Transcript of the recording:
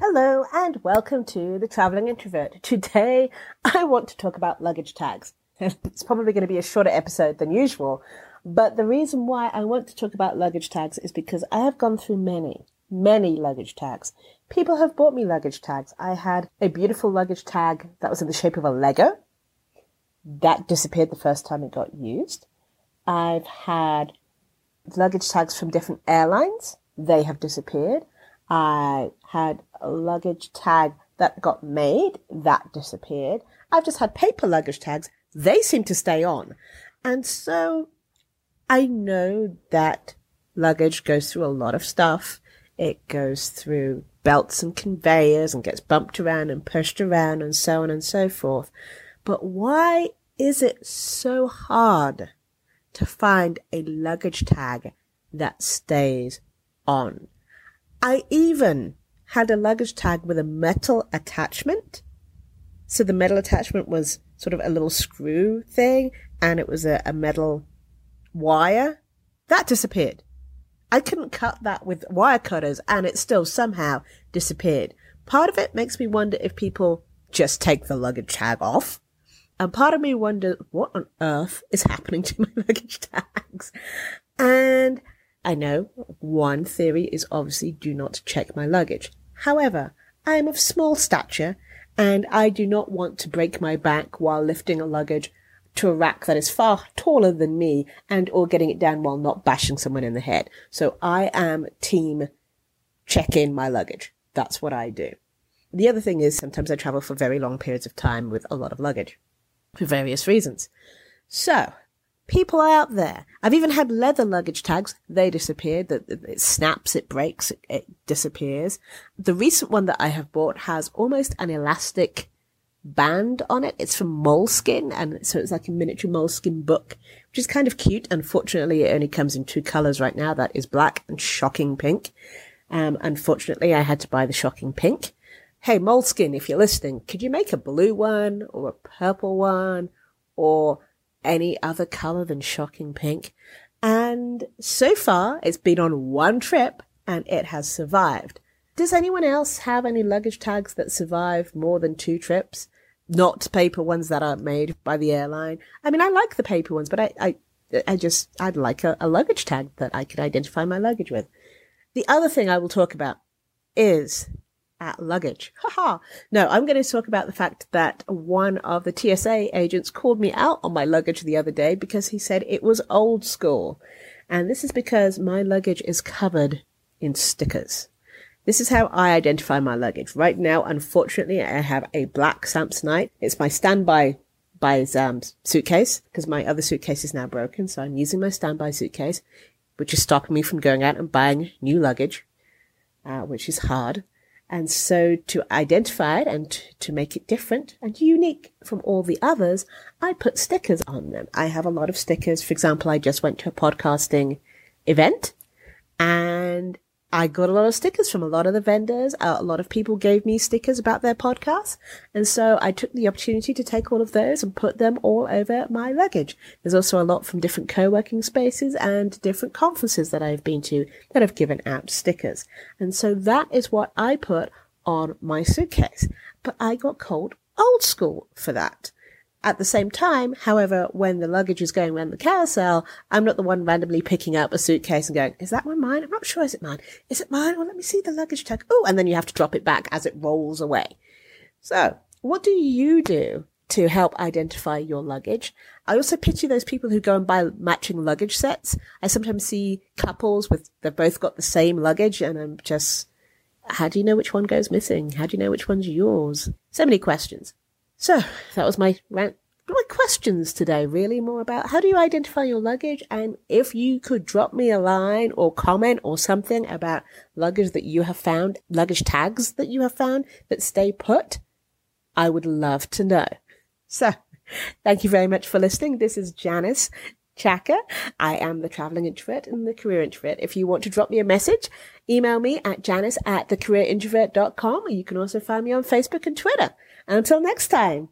Hello and welcome to the Traveling Introvert. Today I want to talk about luggage tags. It's probably going to be a shorter episode than usual, but the reason why I want to talk about luggage tags is because I have gone through many, many luggage tags. People have bought me luggage tags. I had a beautiful luggage tag that was in the shape of a Lego. That disappeared the first time it got used. I've had luggage tags from different airlines. They have disappeared. I had a luggage tag that got made. That disappeared. I've just had paper luggage tags. They seem to stay on. And so I know that luggage goes through a lot of stuff. It goes through belts and conveyors and gets bumped around and pushed around and so on and so forth. But why is it so hard to find a luggage tag that stays on? I even had a luggage tag with a metal attachment. So the metal attachment was sort of a little screw thing and it was a, a metal wire. That disappeared. I couldn't cut that with wire cutters and it still somehow disappeared. Part of it makes me wonder if people just take the luggage tag off. And part of me wonders what on earth is happening to my luggage tags. And I know one theory is obviously do not check my luggage. However, I am of small stature and I do not want to break my back while lifting a luggage to a rack that is far taller than me and or getting it down while not bashing someone in the head. So I am team check in my luggage. That's what I do. The other thing is sometimes I travel for very long periods of time with a lot of luggage for various reasons. So people out there, I've even had leather luggage tags. They disappeared. It snaps, it breaks, it, it disappears. The recent one that I have bought has almost an elastic band on it. It's from Moleskine, and so it's like a miniature Moleskine book, which is kind of cute. Unfortunately, it only comes in two colors right now. That is black and shocking pink. Um, unfortunately, I had to buy the shocking pink. Hey, Moleskine, if you're listening, could you make a blue one or a purple one or any other color than shocking pink? And so far, it's been on one trip and it has survived. Does anyone else have any luggage tags that survive more than two trips? Not paper ones that are made by the airline. I mean, I like the paper ones, but I, I, I just, I'd like a, a luggage tag that I could identify my luggage with. The other thing I will talk about is at luggage. Haha. No, I'm going to talk about the fact that one of the TSA agents called me out on my luggage the other day because he said it was old school. And this is because my luggage is covered in stickers. This is how I identify my luggage. Right now, unfortunately, I have a black Samsonite. It's my standby by um, suitcase because my other suitcase is now broken. So I'm using my standby suitcase, which is stopping me from going out and buying new luggage, uh, which is hard. And so to identify it and to, to make it different and unique from all the others, I put stickers on them. I have a lot of stickers. For example, I just went to a podcasting event and I got a lot of stickers from a lot of the vendors. Uh, a lot of people gave me stickers about their podcasts. And so I took the opportunity to take all of those and put them all over my luggage. There's also a lot from different co-working spaces and different conferences that I've been to that have given out stickers. And so that is what I put on my suitcase. But I got called old school for that. At the same time, however, when the luggage is going around the carousel, I'm not the one randomly picking up a suitcase and going, is that one mine? I'm not sure. Is it mine? Is it mine? Well, let me see the luggage tag. Oh, and then you have to drop it back as it rolls away. So what do you do to help identify your luggage? I also pity those people who go and buy matching luggage sets. I sometimes see couples with, they've both got the same luggage and I'm just, how do you know which one goes missing? How do you know which one's yours? So many questions. So that was my rant. My questions today really more about how do you identify your luggage and if you could drop me a line or comment or something about luggage that you have found, luggage tags that you have found that stay put, I would love to know. So thank you very much for listening. This is Janice Chaka. I am the traveling introvert and the career introvert. If you want to drop me a message, email me at janice at thecareerintrovert.com or you can also find me on Facebook and Twitter. Until next time.